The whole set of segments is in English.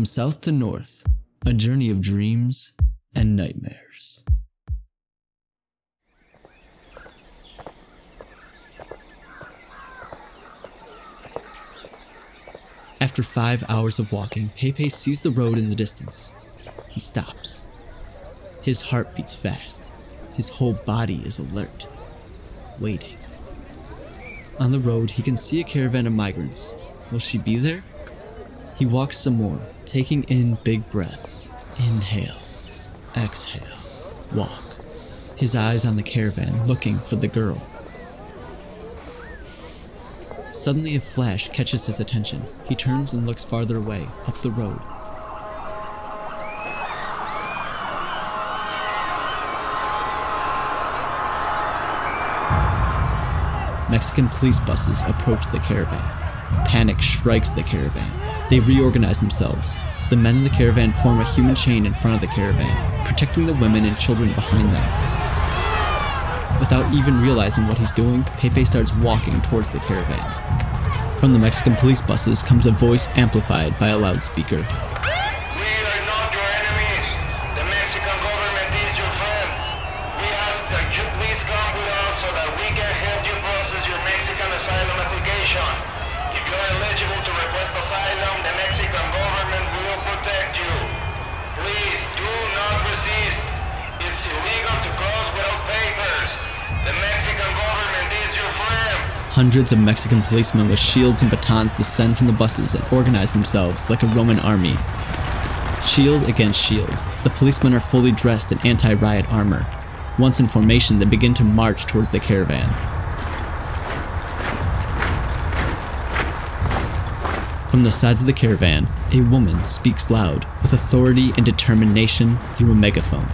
From south to north, a journey of dreams and nightmares. After five hours of walking, Pepe sees the road in the distance. He stops. His heart beats fast. His whole body is alert, waiting. On the road, he can see a caravan of migrants. Will she be there? He walks some more, taking in big breaths. Inhale, exhale, walk. His eyes on the caravan, looking for the girl. Suddenly, a flash catches his attention. He turns and looks farther away, up the road. Mexican police buses approach the caravan. Panic strikes the caravan. They reorganize themselves. The men in the caravan form a human chain in front of the caravan, protecting the women and children behind them. Without even realizing what he's doing, Pepe starts walking towards the caravan. From the Mexican police buses comes a voice amplified by a loudspeaker. We are not your enemies. The Mexican government is your friend. We ask that you please come with us so that we can help you process your Mexican asylum application. If you are eligible to request asylum, the Mexican government will protect you. Please do not resist. It's illegal to cross without papers. The Mexican government is your friend. Hundreds of Mexican policemen with shields and batons descend from the buses and organize themselves like a Roman army. Shield against shield. The policemen are fully dressed in anti riot armor. Once in formation, they begin to march towards the caravan. From the sides of the caravan, a woman speaks loud, with authority and determination through a megaphone.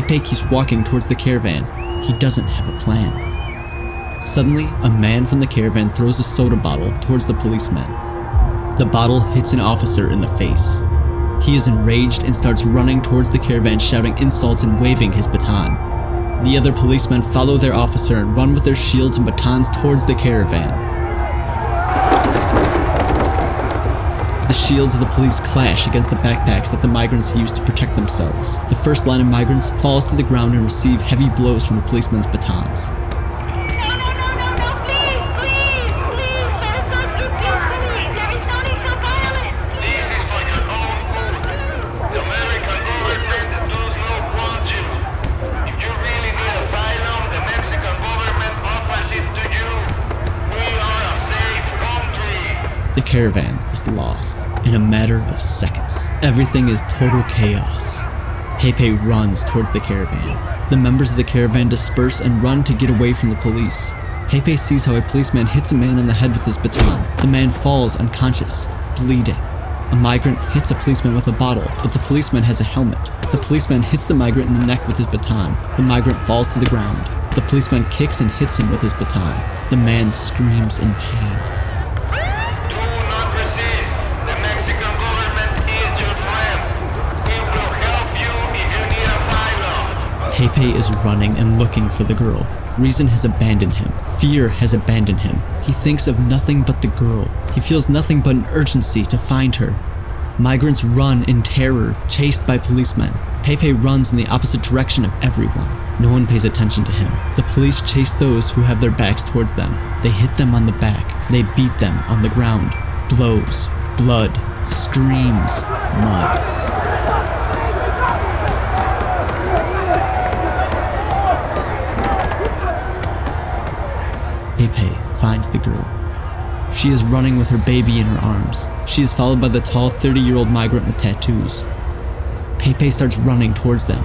Pepe keeps walking towards the caravan. He doesn't have a plan. Suddenly, a man from the caravan throws a soda bottle towards the policeman. The bottle hits an officer in the face. He is enraged and starts running towards the caravan, shouting insults and waving his baton. The other policemen follow their officer and run with their shields and batons towards the caravan. The shields of the police clash against the backpacks that the migrants use to protect themselves. The first line of migrants falls to the ground and receive heavy blows from the policemen's batons. No, no, no, no, no, please, please, please, let us not get killed, please. There is no need for violence. This is for your own good. The American government does not want you. If you really need asylum, the Mexican government offers it to you. We are a safe country. The caravan is lost in a matter of seconds. Everything is total chaos. Pepe runs towards the caravan. The members of the caravan disperse and run to get away from the police. Pepe sees how a policeman hits a man on the head with his baton. The man falls unconscious, bleeding. A migrant hits a policeman with a bottle, but the policeman has a helmet. The policeman hits the migrant in the neck with his baton. The migrant falls to the ground. The policeman kicks and hits him with his baton. The man screams in pain. Pepe is running and looking for the girl. Reason has abandoned him. Fear has abandoned him. He thinks of nothing but the girl. He feels nothing but an urgency to find her. Migrants run in terror, chased by policemen. Pepe runs in the opposite direction of everyone. No one pays attention to him. The police chase those who have their backs towards them. They hit them on the back. They beat them on the ground. Blows, blood, screams mud. Pepe finds the girl. She is running with her baby in her arms. She is followed by the tall 30 year old migrant with tattoos. Pepe starts running towards them.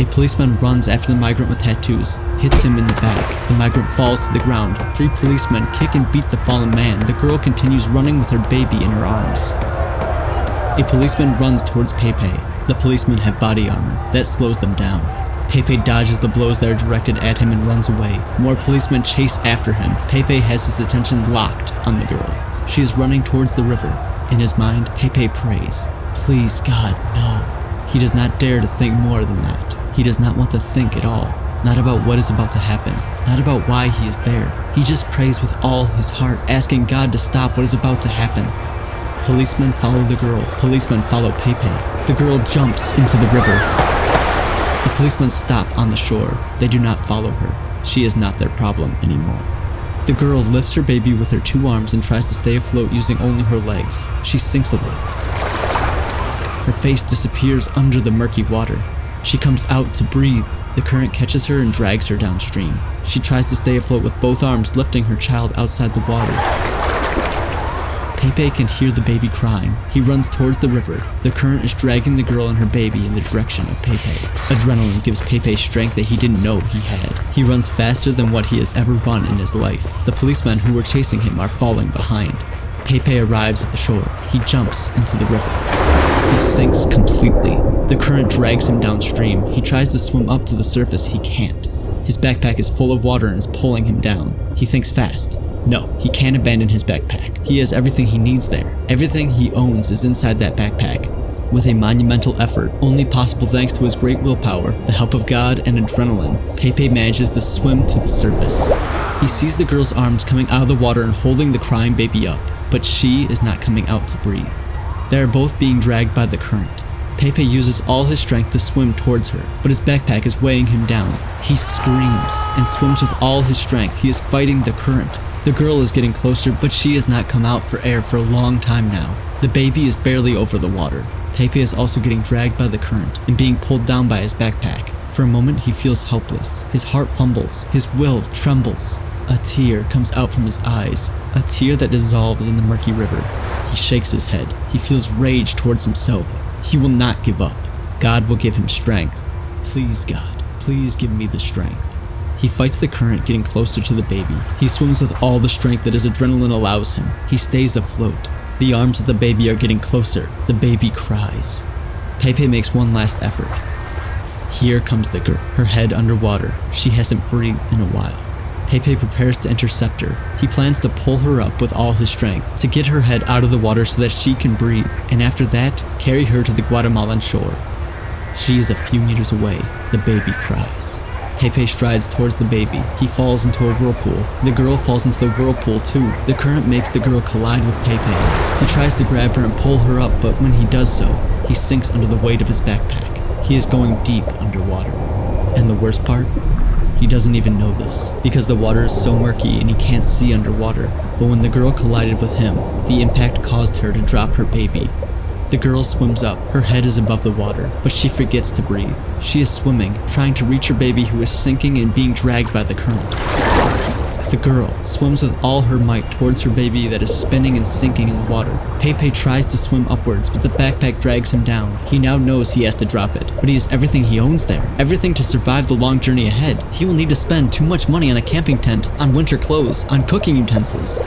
A policeman runs after the migrant with tattoos, hits him in the back. The migrant falls to the ground. Three policemen kick and beat the fallen man. The girl continues running with her baby in her arms. A policeman runs towards Pepe. The policemen have body armor. That slows them down. Pepe dodges the blows that are directed at him and runs away. More policemen chase after him. Pepe has his attention locked on the girl. She is running towards the river. In his mind, Pepe prays, Please, God, no. He does not dare to think more than that. He does not want to think at all. Not about what is about to happen. Not about why he is there. He just prays with all his heart, asking God to stop what is about to happen. Policemen follow the girl. Policemen follow Pepe. The girl jumps into the river. The policemen stop on the shore. They do not follow her. She is not their problem anymore. The girl lifts her baby with her two arms and tries to stay afloat using only her legs. She sinks a little. Her face disappears under the murky water. She comes out to breathe. The current catches her and drags her downstream. She tries to stay afloat with both arms, lifting her child outside the water. Pepe can hear the baby crying. He runs towards the river. The current is dragging the girl and her baby in the direction of Pepe. Adrenaline gives Pepe strength that he didn't know he had. He runs faster than what he has ever run in his life. The policemen who were chasing him are falling behind. Pepe arrives at the shore. He jumps into the river. He sinks completely. The current drags him downstream. He tries to swim up to the surface. He can't. His backpack is full of water and is pulling him down. He thinks fast. No, he can't abandon his backpack. He has everything he needs there. Everything he owns is inside that backpack. With a monumental effort, only possible thanks to his great willpower, the help of God, and adrenaline, Pepe manages to swim to the surface. He sees the girl's arms coming out of the water and holding the crying baby up, but she is not coming out to breathe. They are both being dragged by the current. Pepe uses all his strength to swim towards her, but his backpack is weighing him down. He screams and swims with all his strength. He is fighting the current. The girl is getting closer, but she has not come out for air for a long time now. The baby is barely over the water. Pepe is also getting dragged by the current and being pulled down by his backpack. For a moment, he feels helpless. His heart fumbles. His will trembles. A tear comes out from his eyes, a tear that dissolves in the murky river. He shakes his head. He feels rage towards himself. He will not give up. God will give him strength. Please, God, please give me the strength. He fights the current, getting closer to the baby. He swims with all the strength that his adrenaline allows him. He stays afloat. The arms of the baby are getting closer. The baby cries. Pepe makes one last effort. Here comes the girl, her head underwater. She hasn't breathed in a while. Pepe prepares to intercept her. He plans to pull her up with all his strength, to get her head out of the water so that she can breathe, and after that, carry her to the Guatemalan shore. She is a few meters away. The baby cries. Pepe strides towards the baby. He falls into a whirlpool. The girl falls into the whirlpool too. The current makes the girl collide with Pepe. He tries to grab her and pull her up, but when he does so, he sinks under the weight of his backpack. He is going deep underwater. And the worst part? He doesn't even know this, because the water is so murky and he can't see underwater. But when the girl collided with him, the impact caused her to drop her baby. The girl swims up, her head is above the water, but she forgets to breathe. She is swimming, trying to reach her baby who is sinking and being dragged by the current. The girl swims with all her might towards her baby that is spinning and sinking in the water. Pepe tries to swim upwards, but the backpack drags him down. He now knows he has to drop it, but he has everything he owns there, everything to survive the long journey ahead. He will need to spend too much money on a camping tent, on winter clothes, on cooking utensils.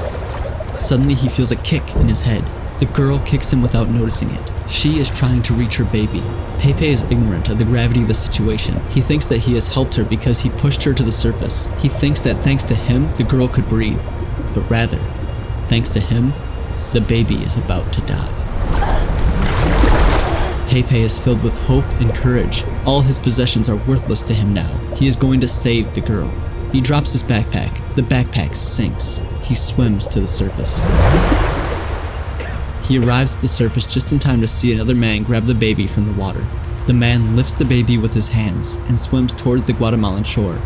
Suddenly, he feels a kick in his head. The girl kicks him without noticing it. She is trying to reach her baby. Pepe is ignorant of the gravity of the situation. He thinks that he has helped her because he pushed her to the surface. He thinks that thanks to him, the girl could breathe. But rather, thanks to him, the baby is about to die. Pepe is filled with hope and courage. All his possessions are worthless to him now. He is going to save the girl. He drops his backpack. The backpack sinks. He swims to the surface. He arrives at the surface just in time to see another man grab the baby from the water. The man lifts the baby with his hands and swims towards the Guatemalan shore.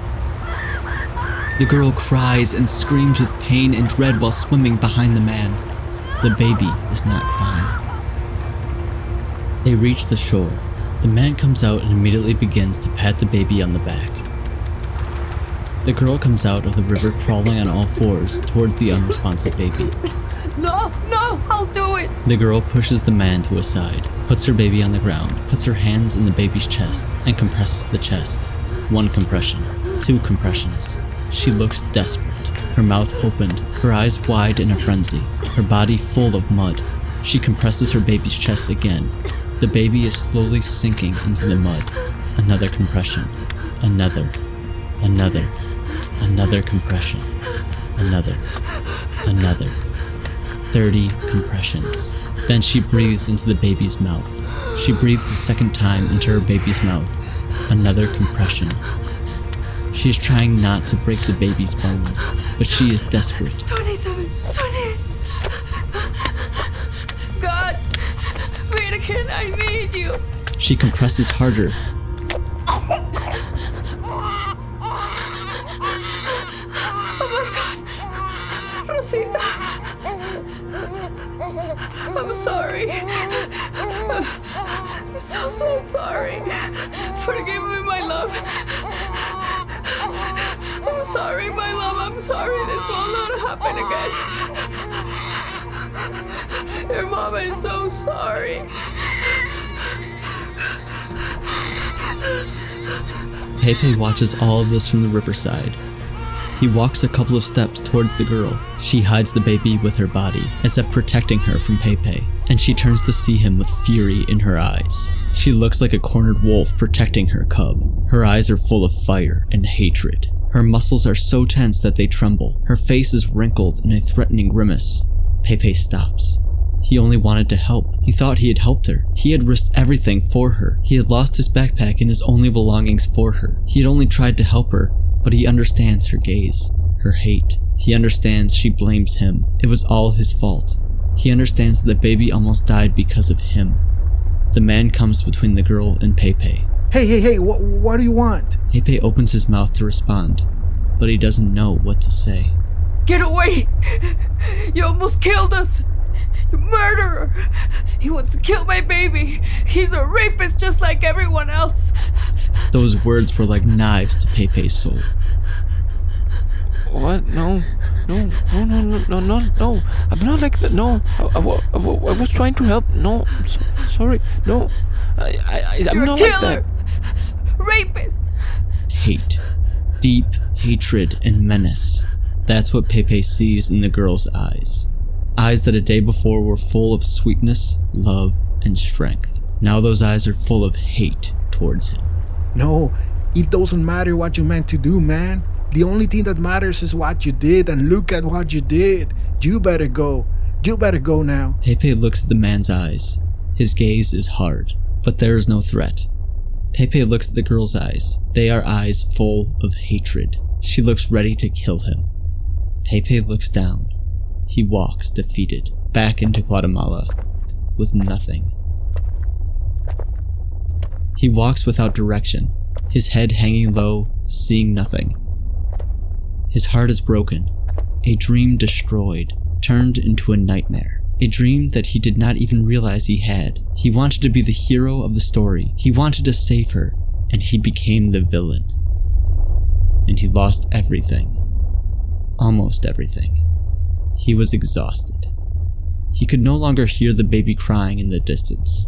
The girl cries and screams with pain and dread while swimming behind the man. The baby is not crying. They reach the shore. The man comes out and immediately begins to pat the baby on the back. The girl comes out of the river crawling on all fours towards the unresponsive baby. No, no, I'll do it. The girl pushes the man to a side, puts her baby on the ground, puts her hands in the baby's chest, and compresses the chest. One compression, two compressions. She looks desperate. Her mouth opened, her eyes wide in a frenzy, her body full of mud. She compresses her baby's chest again. The baby is slowly sinking into the mud. Another compression. Another. Another. Another compression. Another. Another. 30 compressions. Then she breathes into the baby's mouth. She breathes a second time into her baby's mouth. Another compression. She is trying not to break the baby's bones, but she is desperate. 27, 28. God, Virgen, I need you. She compresses harder. I'm sorry. I'm so, so sorry. Forgive me, my love. I'm sorry, my love. I'm sorry. This will not happen again. Your mama is so sorry. Pepe watches all of this from the riverside. He walks a couple of steps towards the girl. She hides the baby with her body, as if protecting her from Pepe, and she turns to see him with fury in her eyes. She looks like a cornered wolf protecting her cub. Her eyes are full of fire and hatred. Her muscles are so tense that they tremble. Her face is wrinkled in a threatening grimace. Pepe stops. He only wanted to help. He thought he had helped her. He had risked everything for her. He had lost his backpack and his only belongings for her. He had only tried to help her, but he understands her gaze, her hate. He understands she blames him. It was all his fault. He understands that the baby almost died because of him. The man comes between the girl and Pepe. Hey, hey, hey, what, what do you want? Pepe opens his mouth to respond, but he doesn't know what to say. Get away! You almost killed us! You murderer! He wants to kill my baby! He's a rapist just like everyone else! Those words were like knives to Pepe's soul. What? No, no, no, no, no, no, no, no. I'm not like that. No, I, I, I, I was trying to help. No, I'm so, sorry. No, I, I, I- I'm You're not a like killer! that. Rapist! Hate. Deep hatred and menace. That's what Pepe sees in the girl's eyes. Eyes that a day before were full of sweetness, love, and strength. Now those eyes are full of hate towards him. No, it doesn't matter what you meant to do, man. The only thing that matters is what you did, and look at what you did. You better go. You better go now. Pepe looks at the man's eyes. His gaze is hard, but there is no threat. Pepe looks at the girl's eyes. They are eyes full of hatred. She looks ready to kill him. Pepe looks down. He walks defeated back into Guatemala with nothing. He walks without direction, his head hanging low, seeing nothing. His heart is broken, a dream destroyed, turned into a nightmare. A dream that he did not even realize he had. He wanted to be the hero of the story. He wanted to save her, and he became the villain. And he lost everything. Almost everything. He was exhausted. He could no longer hear the baby crying in the distance,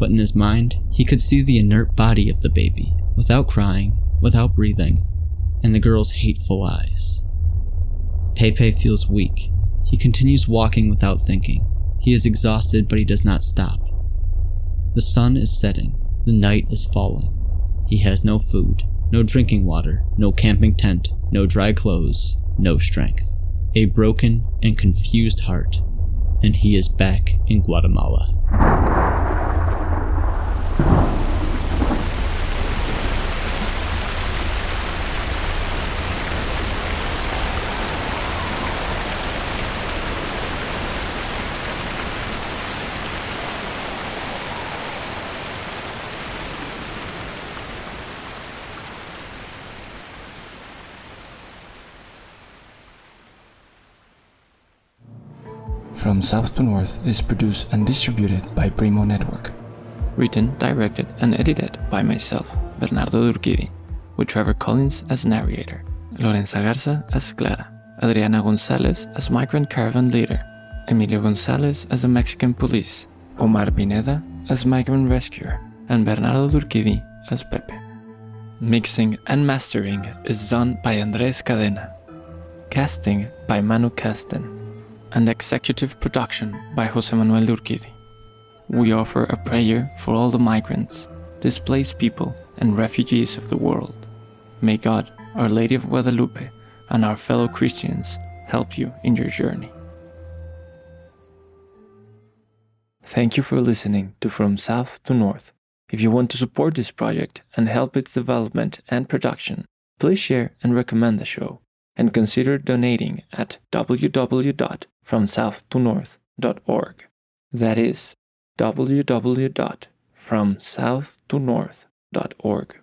but in his mind, he could see the inert body of the baby, without crying, without breathing, and the girl's hateful eyes. Pepe feels weak. He continues walking without thinking. He is exhausted, but he does not stop. The sun is setting. The night is falling. He has no food, no drinking water, no camping tent, no dry clothes, no strength. A broken and confused heart. And he is back in Guatemala. From South to North is produced and distributed by Primo Network. written, directed, and edited by myself, Bernardo Durquidi, with Trevor Collins as narrator, Lorenza Garza as Clara, Adriana Gonzalez as migrant caravan leader, Emilio Gonzalez as the Mexican police, Omar Pineda as migrant rescuer, and Bernardo Durquidi as Pepe. Mixing and mastering is done by Andres Cadena. Casting by Manu Casten. And executive production by Jose Manuel Durquidi. We offer a prayer for all the migrants, displaced people, and refugees of the world. May God, Our Lady of Guadalupe, and our fellow Christians help you in your journey. Thank you for listening to From South to North. If you want to support this project and help its development and production, please share and recommend the show, and consider donating at www.fromsouthtonorth.org. That is www.fromsouthtonorth.org.